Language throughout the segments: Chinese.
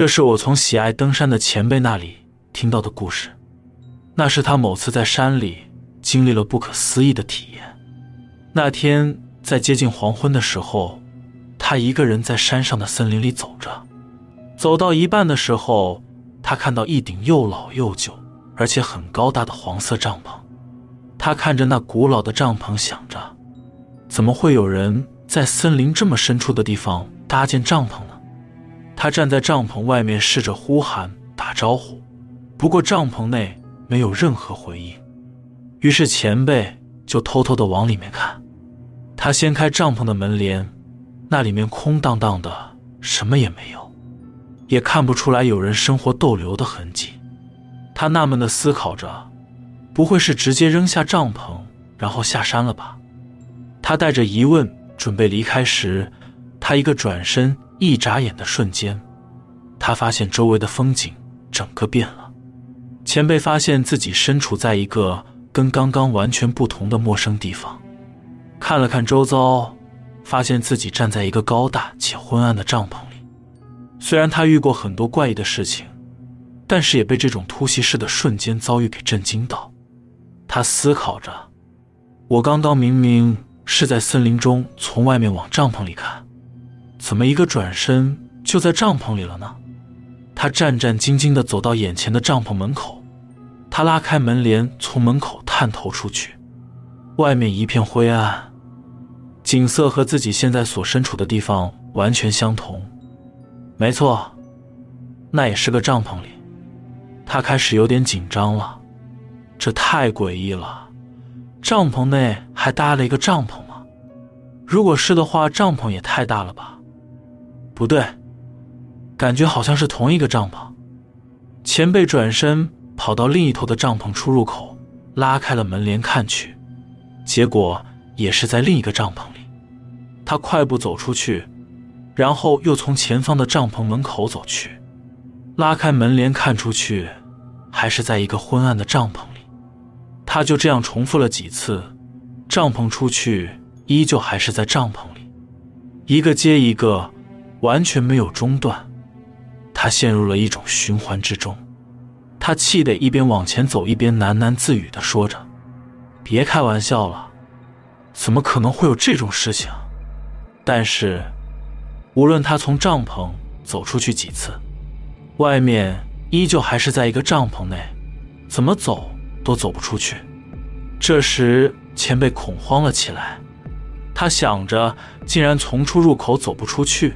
这是我从喜爱登山的前辈那里听到的故事。那是他某次在山里经历了不可思议的体验。那天在接近黄昏的时候，他一个人在山上的森林里走着，走到一半的时候，他看到一顶又老又旧而且很高大的黄色帐篷。他看着那古老的帐篷，想着：怎么会有人在森林这么深处的地方搭建帐篷呢？他站在帐篷外面，试着呼喊打招呼，不过帐篷内。没有任何回应，于是前辈就偷偷的往里面看。他掀开帐篷的门帘，那里面空荡荡的，什么也没有，也看不出来有人生活逗留的痕迹。他纳闷的思考着，不会是直接扔下帐篷然后下山了吧？他带着疑问准备离开时，他一个转身，一眨眼的瞬间，他发现周围的风景整个变了。前辈发现自己身处在一个跟刚刚完全不同的陌生地方，看了看周遭，发现自己站在一个高大且昏暗的帐篷里。虽然他遇过很多怪异的事情，但是也被这种突袭式的瞬间遭遇给震惊到。他思考着：我刚刚明明是在森林中从外面往帐篷里看，怎么一个转身就在帐篷里了呢？他战战兢兢地走到眼前的帐篷门口。他拉开门帘，从门口探头出去，外面一片灰暗，景色和自己现在所身处的地方完全相同。没错，那也是个帐篷里。他开始有点紧张了，这太诡异了。帐篷内还搭了一个帐篷吗？如果是的话，帐篷也太大了吧？不对，感觉好像是同一个帐篷。前辈转身。跑到另一头的帐篷出入口，拉开了门帘看去，结果也是在另一个帐篷里。他快步走出去，然后又从前方的帐篷门口走去，拉开门帘看出去，还是在一个昏暗的帐篷里。他就这样重复了几次，帐篷出去，依旧还是在帐篷里，一个接一个，完全没有中断。他陷入了一种循环之中。他气得一边往前走，一边喃喃自语地说着：“别开玩笑了，怎么可能会有这种事情？”但是，无论他从帐篷走出去几次，外面依旧还是在一个帐篷内，怎么走都走不出去。这时，前辈恐慌了起来，他想着，竟然从出入口走不出去，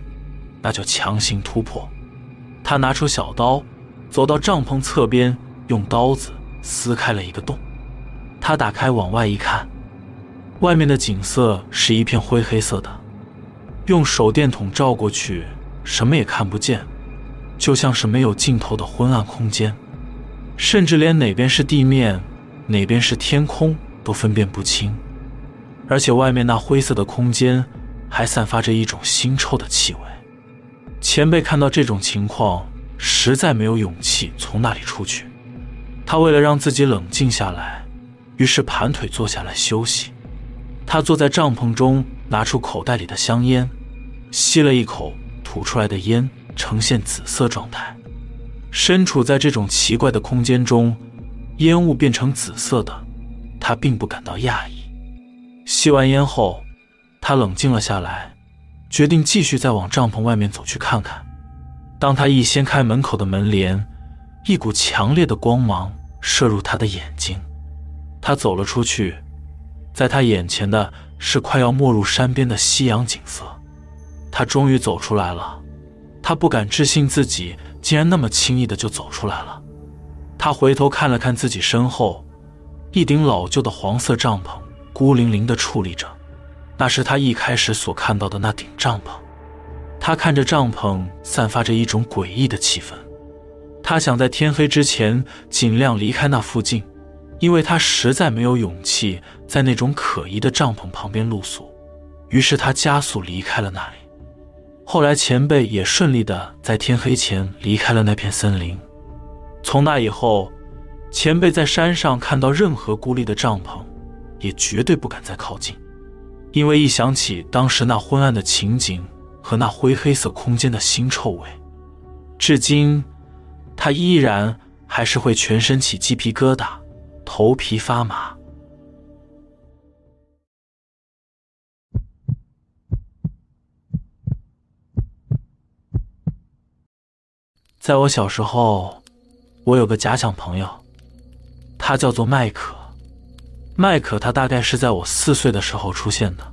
那就强行突破。他拿出小刀。走到帐篷侧边，用刀子撕开了一个洞。他打开往外一看，外面的景色是一片灰黑色的，用手电筒照过去，什么也看不见，就像是没有尽头的昏暗空间，甚至连哪边是地面，哪边是天空都分辨不清。而且外面那灰色的空间还散发着一种腥臭的气味。前辈看到这种情况。实在没有勇气从那里出去，他为了让自己冷静下来，于是盘腿坐下来休息。他坐在帐篷中，拿出口袋里的香烟，吸了一口，吐出来的烟呈现紫色状态。身处在这种奇怪的空间中，烟雾变成紫色的，他并不感到讶异。吸完烟后，他冷静了下来，决定继续再往帐篷外面走去看看。当他一掀开门口的门帘，一股强烈的光芒射入他的眼睛。他走了出去，在他眼前的是快要没入山边的夕阳景色。他终于走出来了，他不敢置信自己竟然那么轻易的就走出来了。他回头看了看自己身后，一顶老旧的黄色帐篷孤零零的矗立着，那是他一开始所看到的那顶帐篷。他看着帐篷，散发着一种诡异的气氛。他想在天黑之前尽量离开那附近，因为他实在没有勇气在那种可疑的帐篷旁边露宿。于是他加速离开了那里。后来前辈也顺利的在天黑前离开了那片森林。从那以后，前辈在山上看到任何孤立的帐篷，也绝对不敢再靠近，因为一想起当时那昏暗的情景。和那灰黑色空间的腥臭味，至今，他依然还是会全身起鸡皮疙瘩，头皮发麻。在我小时候，我有个假想朋友，他叫做麦克。麦克他大概是在我四岁的时候出现的。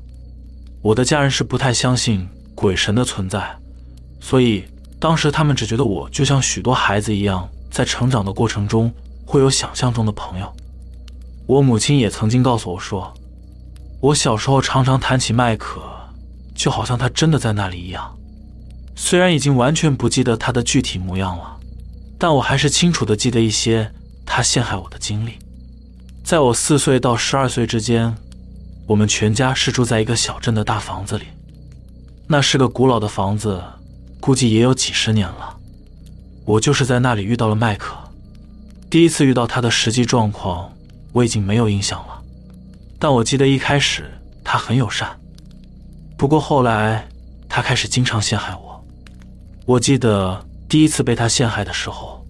我的家人是不太相信鬼神的存在，所以当时他们只觉得我就像许多孩子一样，在成长的过程中会有想象中的朋友。我母亲也曾经告诉我说，我小时候常常谈起麦克，就好像他真的在那里一样。虽然已经完全不记得他的具体模样了，但我还是清楚的记得一些他陷害我的经历。在我四岁到十二岁之间，我们全家是住在一个小镇的大房子里。那是个古老的房子，估计也有几十年了。我就是在那里遇到了麦克。第一次遇到他的实际状况，我已经没有印象了，但我记得一开始他很友善。不过后来，他开始经常陷害我。我记得第一次被他陷害的时候，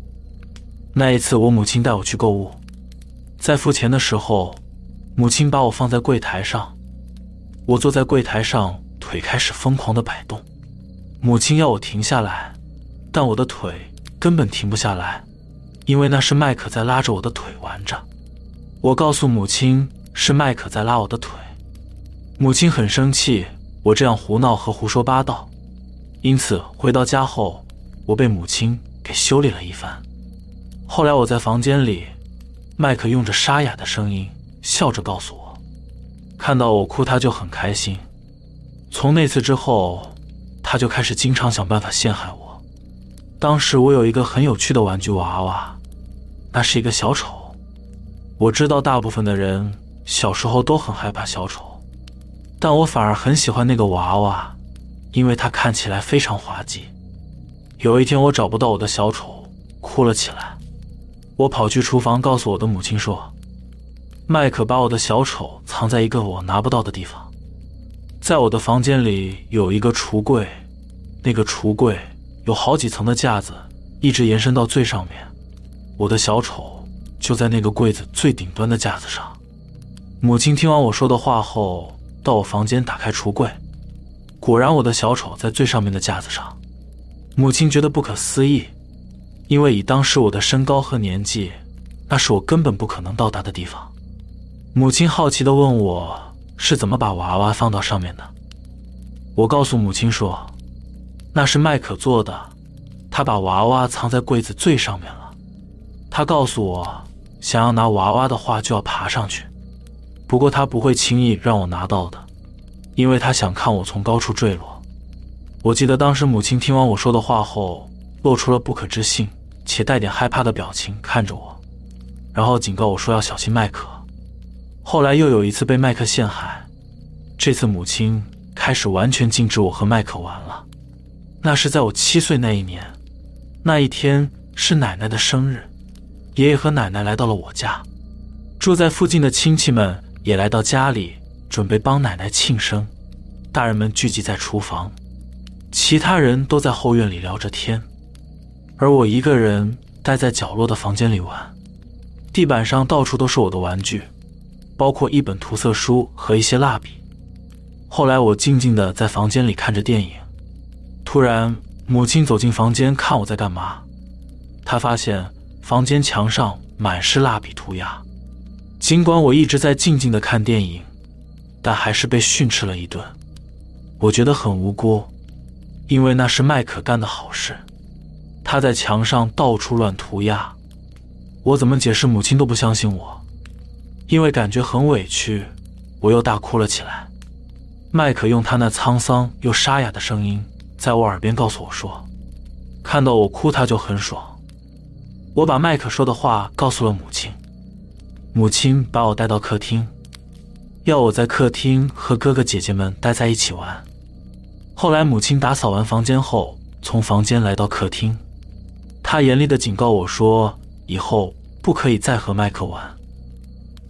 那一次我母亲带我去购物，在付钱的时候，母亲把我放在柜台上，我坐在柜台上，腿开始疯狂的摆动，母亲要我停下来，但我的腿根本停不下来，因为那是麦克在拉着我的腿玩着。我告诉母亲是麦克在拉我的腿，母亲很生气，我这样胡闹和胡说八道。因此，回到家后，我被母亲给修理了一番。后来，我在房间里，麦克用着沙哑的声音笑着告诉我，看到我哭，他就很开心。从那次之后，他就开始经常想办法陷害我。当时我有一个很有趣的玩具娃娃，那是一个小丑。我知道大部分的人小时候都很害怕小丑，但我反而很喜欢那个娃娃。因为它看起来非常滑稽。有一天，我找不到我的小丑，哭了起来。我跑去厨房，告诉我的母亲说：“麦克把我的小丑藏在一个我拿不到的地方。在我的房间里有一个橱柜，那个橱柜有好几层的架子，一直延伸到最上面。我的小丑就在那个柜子最顶端的架子上。”母亲听完我说的话后，到我房间打开橱柜。果然，我的小丑在最上面的架子上。母亲觉得不可思议，因为以当时我的身高和年纪，那是我根本不可能到达的地方。母亲好奇地问我是怎么把娃娃放到上面的。我告诉母亲说，那是麦克做的，他把娃娃藏在柜子最上面了。他告诉我，想要拿娃娃的话就要爬上去，不过他不会轻易让我拿到的。因为他想看我从高处坠落。我记得当时母亲听完我说的话后，露出了不可置信且带点害怕的表情看着我，然后警告我说要小心麦克。后来又有一次被麦克陷害，这次母亲开始完全禁止我和麦克玩了。那是在我七岁那一年，那一天是奶奶的生日，爷爷和奶奶来到了我家，住在附近的亲戚们也来到家里。准备帮奶奶庆生，大人们聚集在厨房，其他人都在后院里聊着天，而我一个人待在角落的房间里玩。地板上到处都是我的玩具，包括一本涂色书和一些蜡笔。后来我静静的在房间里看着电影，突然母亲走进房间看我在干嘛。她发现房间墙上满是蜡笔涂鸦，尽管我一直在静静的看电影。但还是被训斥了一顿，我觉得很无辜，因为那是麦克干的好事。他在墙上到处乱涂鸦，我怎么解释母亲都不相信我，因为感觉很委屈，我又大哭了起来。麦克用他那沧桑又沙哑的声音在我耳边告诉我说：“看到我哭他就很爽。”我把麦克说的话告诉了母亲，母亲把我带到客厅。要我在客厅和哥哥姐姐们待在一起玩。后来母亲打扫完房间后，从房间来到客厅，他严厉的警告我说：“以后不可以再和麦克玩。”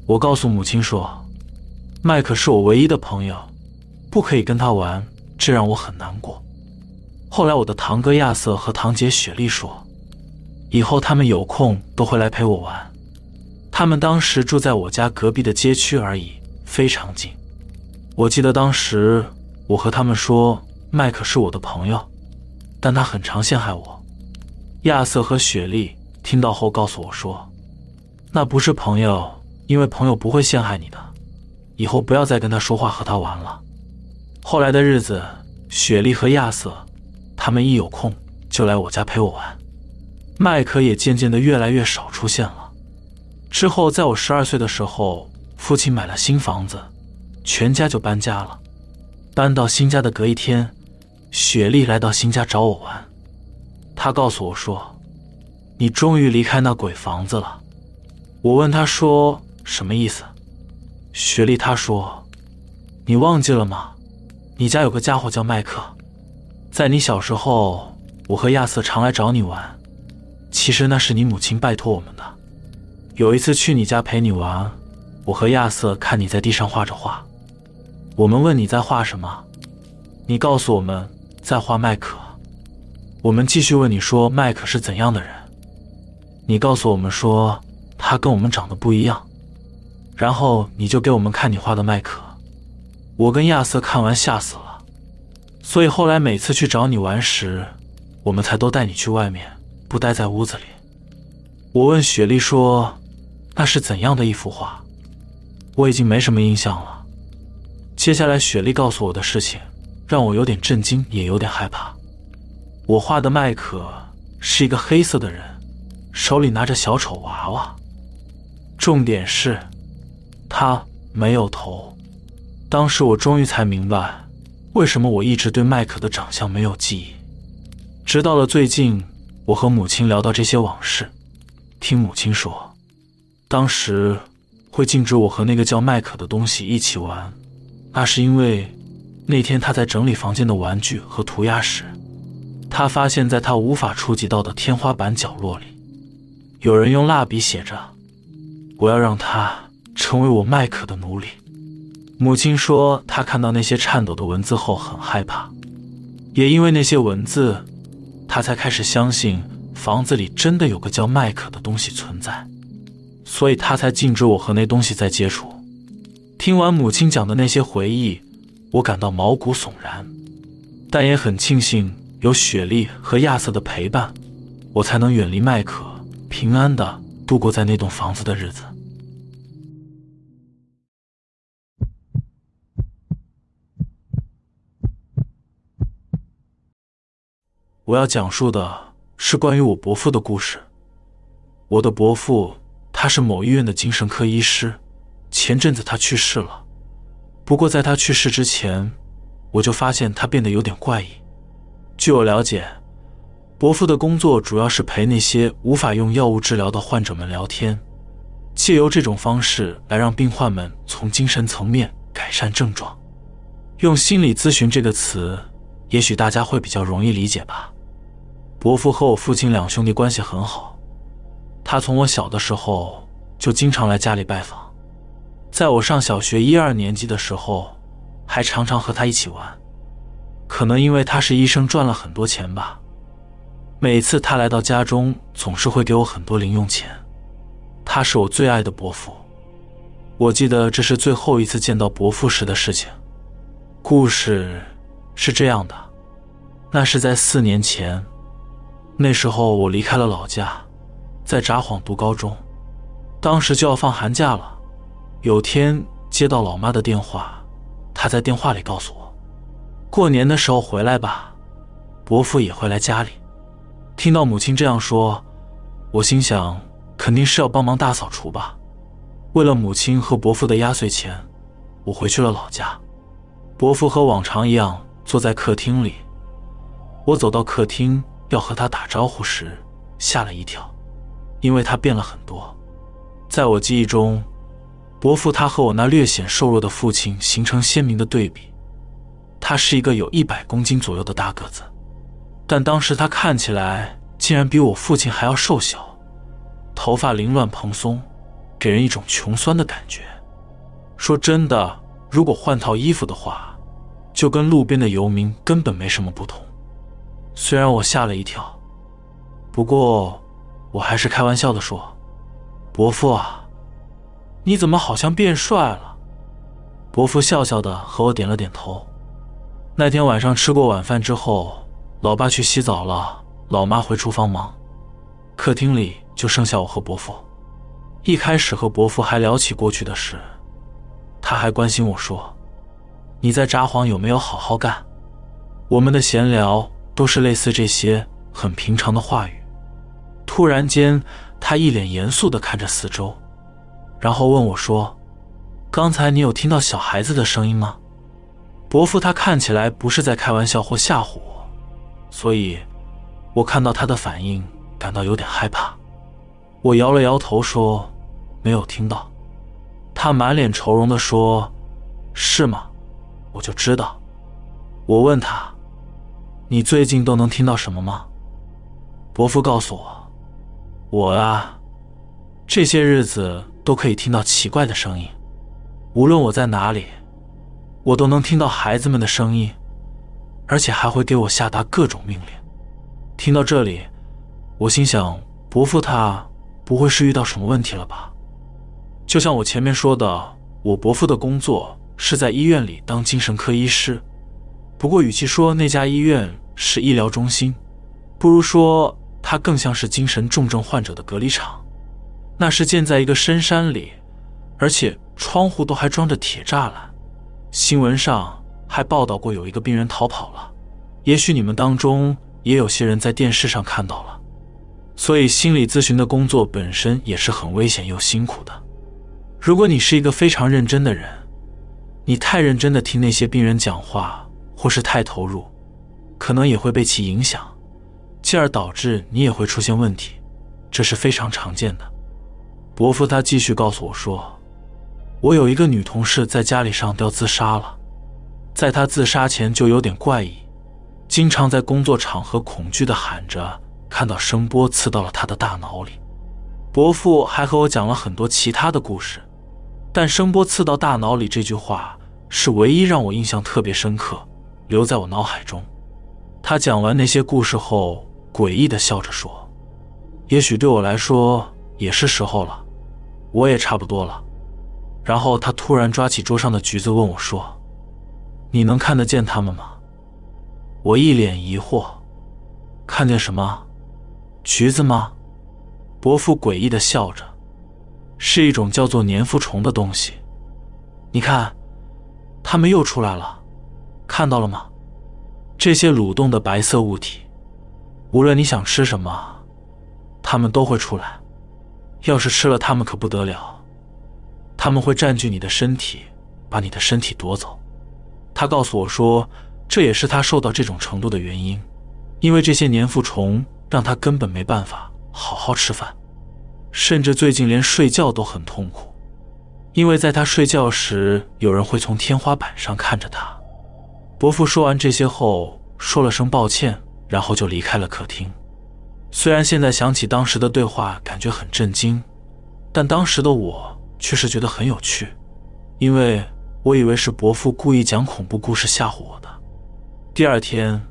我告诉母亲说：“麦克是我唯一的朋友，不可以跟他玩，这让我很难过。”后来我的堂哥亚瑟和堂姐雪莉说，以后他们有空都会来陪我玩。他们当时住在我家隔壁的街区而已，非常近。我记得当时我和他们说，麦克是我的朋友，但他很常陷害我。亚瑟和雪莉听到后告诉我说，那不是朋友，因为朋友不会陷害你的。以后不要再跟他说话和他玩了。后来的日子，雪莉和亚瑟。他们一有空就来我家陪我玩，麦克也渐渐的越来越少出现了。之后，在我十二岁的时候，父亲买了新房子，全家就搬家了。搬到新家的隔一天，雪莉来到新家找我玩。他告诉我说：“你终于离开那鬼房子了。”我问他说：“什么意思？”雪莉他说：“你忘记了吗？你家有个家伙叫麦克。”在你小时候，我和亚瑟常来找你玩。其实那是你母亲拜托我们的。有一次去你家陪你玩，我和亚瑟看你在地上画着画。我们问你在画什么，你告诉我们在画麦克。我们继续问你说麦克是怎样的人，你告诉我们说他跟我们长得不一样。然后你就给我们看你画的麦克。我跟亚瑟看完吓死了。所以后来每次去找你玩时，我们才都带你去外面，不待在屋子里。我问雪莉说：“那是怎样的一幅画？”我已经没什么印象了。接下来雪莉告诉我的事情，让我有点震惊，也有点害怕。我画的麦克是一个黑色的人，手里拿着小丑娃娃。重点是，他没有头。当时我终于才明白。为什么我一直对麦克的长相没有记忆？直到了最近，我和母亲聊到这些往事，听母亲说，当时会禁止我和那个叫麦克的东西一起玩，那是因为那天他在整理房间的玩具和涂鸦时，他发现在他无法触及到的天花板角落里，有人用蜡笔写着：“我要让他成为我麦克的奴隶。”母亲说，她看到那些颤抖的文字后很害怕，也因为那些文字，她才开始相信房子里真的有个叫麦克的东西存在，所以她才禁止我和那东西再接触。听完母亲讲的那些回忆，我感到毛骨悚然，但也很庆幸有雪莉和亚瑟的陪伴，我才能远离麦克，平安的度过在那栋房子的日子。我要讲述的是关于我伯父的故事。我的伯父，他是某医院的精神科医师。前阵子他去世了，不过在他去世之前，我就发现他变得有点怪异。据我了解，伯父的工作主要是陪那些无法用药物治疗的患者们聊天，借由这种方式来让病患们从精神层面改善症状。用心理咨询这个词，也许大家会比较容易理解吧。伯父和我父亲两兄弟关系很好，他从我小的时候就经常来家里拜访，在我上小学一二年级的时候，还常常和他一起玩。可能因为他是医生，赚了很多钱吧。每次他来到家中，总是会给我很多零用钱。他是我最爱的伯父。我记得这是最后一次见到伯父时的事情。故事是这样的，那是在四年前。那时候我离开了老家，在札幌读高中，当时就要放寒假了。有天接到老妈的电话，她在电话里告诉我，过年的时候回来吧，伯父也会来家里。听到母亲这样说，我心想肯定是要帮忙大扫除吧。为了母亲和伯父的压岁钱，我回去了老家。伯父和往常一样坐在客厅里，我走到客厅。要和他打招呼时，吓了一跳，因为他变了很多。在我记忆中，伯父他和我那略显瘦弱的父亲形成鲜明的对比。他是一个有一百公斤左右的大个子，但当时他看起来竟然比我父亲还要瘦小，头发凌乱蓬松，给人一种穷酸的感觉。说真的，如果换套衣服的话，就跟路边的游民根本没什么不同。虽然我吓了一跳，不过我还是开玩笑的说：“伯父啊，你怎么好像变帅了？”伯父笑笑的和我点了点头。那天晚上吃过晚饭之后，老爸去洗澡了，老妈回厨房忙，客厅里就剩下我和伯父。一开始和伯父还聊起过去的事，他还关心我说：“你在札幌有没有好好干？”我们的闲聊都是类似这些很平常的话语。突然间，他一脸严肃的看着四周，然后问我说：“刚才你有听到小孩子的声音吗？”伯父他看起来不是在开玩笑或吓唬我，所以，我看到他的反应感到有点害怕。我摇了摇头说：“没有听到。”他满脸愁容的说：“是吗？我就知道。”我问他。你最近都能听到什么吗？伯父告诉我，我啊，这些日子都可以听到奇怪的声音，无论我在哪里，我都能听到孩子们的声音，而且还会给我下达各种命令。听到这里，我心想，伯父他不会是遇到什么问题了吧？就像我前面说的，我伯父的工作是在医院里当精神科医师，不过与其说那家医院，是医疗中心，不如说它更像是精神重症患者的隔离场。那是建在一个深山里，而且窗户都还装着铁栅栏。新闻上还报道过有一个病人逃跑了，也许你们当中也有些人在电视上看到了。所以心理咨询的工作本身也是很危险又辛苦的。如果你是一个非常认真的人，你太认真的听那些病人讲话，或是太投入。可能也会被其影响，进而导致你也会出现问题，这是非常常见的。伯父他继续告诉我说：“我有一个女同事在家里上吊自杀了，在她自杀前就有点怪异，经常在工作场合恐惧地喊着看到声波刺到了她的大脑里。”伯父还和我讲了很多其他的故事，但“声波刺到大脑里”这句话是唯一让我印象特别深刻，留在我脑海中。他讲完那些故事后，诡异的笑着说：“也许对我来说也是时候了，我也差不多了。”然后他突然抓起桌上的橘子，问我说：“你能看得见他们吗？”我一脸疑惑：“看见什么？橘子吗？”伯父诡异的笑着：“是一种叫做粘附虫的东西。你看，他们又出来了，看到了吗？”这些蠕动的白色物体，无论你想吃什么，他们都会出来。要是吃了他们，可不得了，他们会占据你的身体，把你的身体夺走。他告诉我说，这也是他瘦到这种程度的原因，因为这些粘附虫让他根本没办法好好吃饭，甚至最近连睡觉都很痛苦，因为在他睡觉时，有人会从天花板上看着他。伯父说完这些后，说了声抱歉，然后就离开了客厅。虽然现在想起当时的对话，感觉很震惊，但当时的我却是觉得很有趣，因为我以为是伯父故意讲恐怖故事吓唬我的。第二天，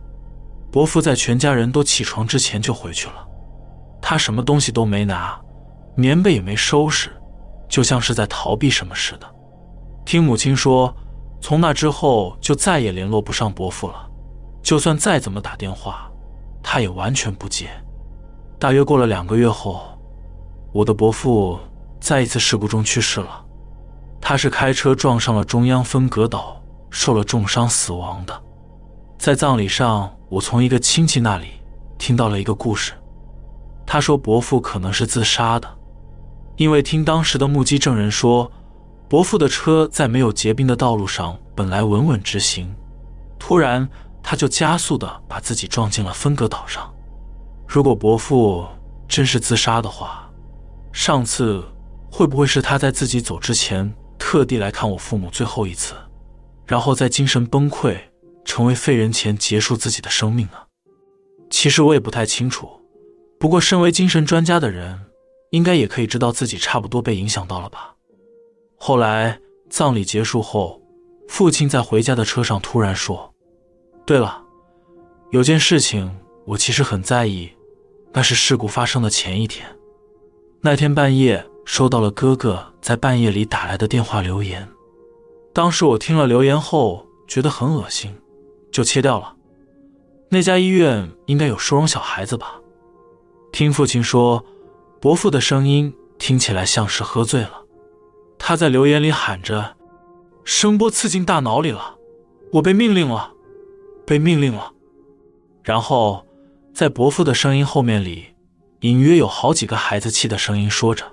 伯父在全家人都起床之前就回去了，他什么东西都没拿，棉被也没收拾，就像是在逃避什么似的。听母亲说。从那之后就再也联络不上伯父了，就算再怎么打电话，他也完全不接。大约过了两个月后，我的伯父在一次事故中去世了。他是开车撞上了中央分隔岛，受了重伤死亡的。在葬礼上，我从一个亲戚那里听到了一个故事。他说伯父可能是自杀的，因为听当时的目击证人说。伯父的车在没有结冰的道路上本来稳稳直行，突然他就加速的把自己撞进了分隔岛上。如果伯父真是自杀的话，上次会不会是他在自己走之前特地来看我父母最后一次，然后在精神崩溃、成为废人前结束自己的生命呢？其实我也不太清楚，不过身为精神专家的人，应该也可以知道自己差不多被影响到了吧。后来葬礼结束后，父亲在回家的车上突然说：“对了，有件事情我其实很在意，那是事故发生的前一天。那天半夜收到了哥哥在半夜里打来的电话留言，当时我听了留言后觉得很恶心，就切掉了。那家医院应该有收容小孩子吧？听父亲说，伯父的声音听起来像是喝醉了，他在留言里喊着：“声波刺进大脑里了，我被命令了，被命令了。”然后在伯父的声音后面里。隐约有好几个孩子气的声音说着：“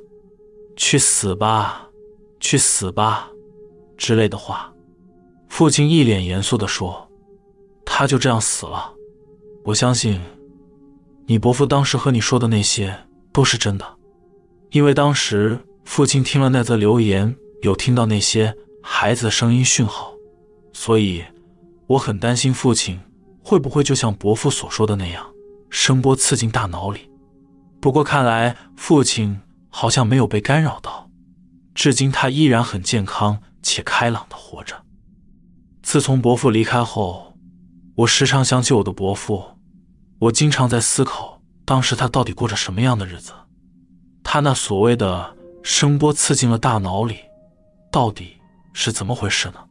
去死吧，去死吧”之类的话。父亲一脸严肃地说：“他就这样死了。我相信，你伯父当时和你说的那些都是真的，因为当时父亲听了那则留言，有听到那些孩子的声音讯号，所以我很担心父亲会不会就像伯父所说的那样，声波刺进大脑里。”不过看来父亲好像没有被干扰到，至今他依然很健康且开朗的活着。自从伯父离开后，我时常想起我的伯父，我经常在思考当时他到底过着什么样的日子。他那所谓的声波刺进了大脑里，到底是怎么回事呢？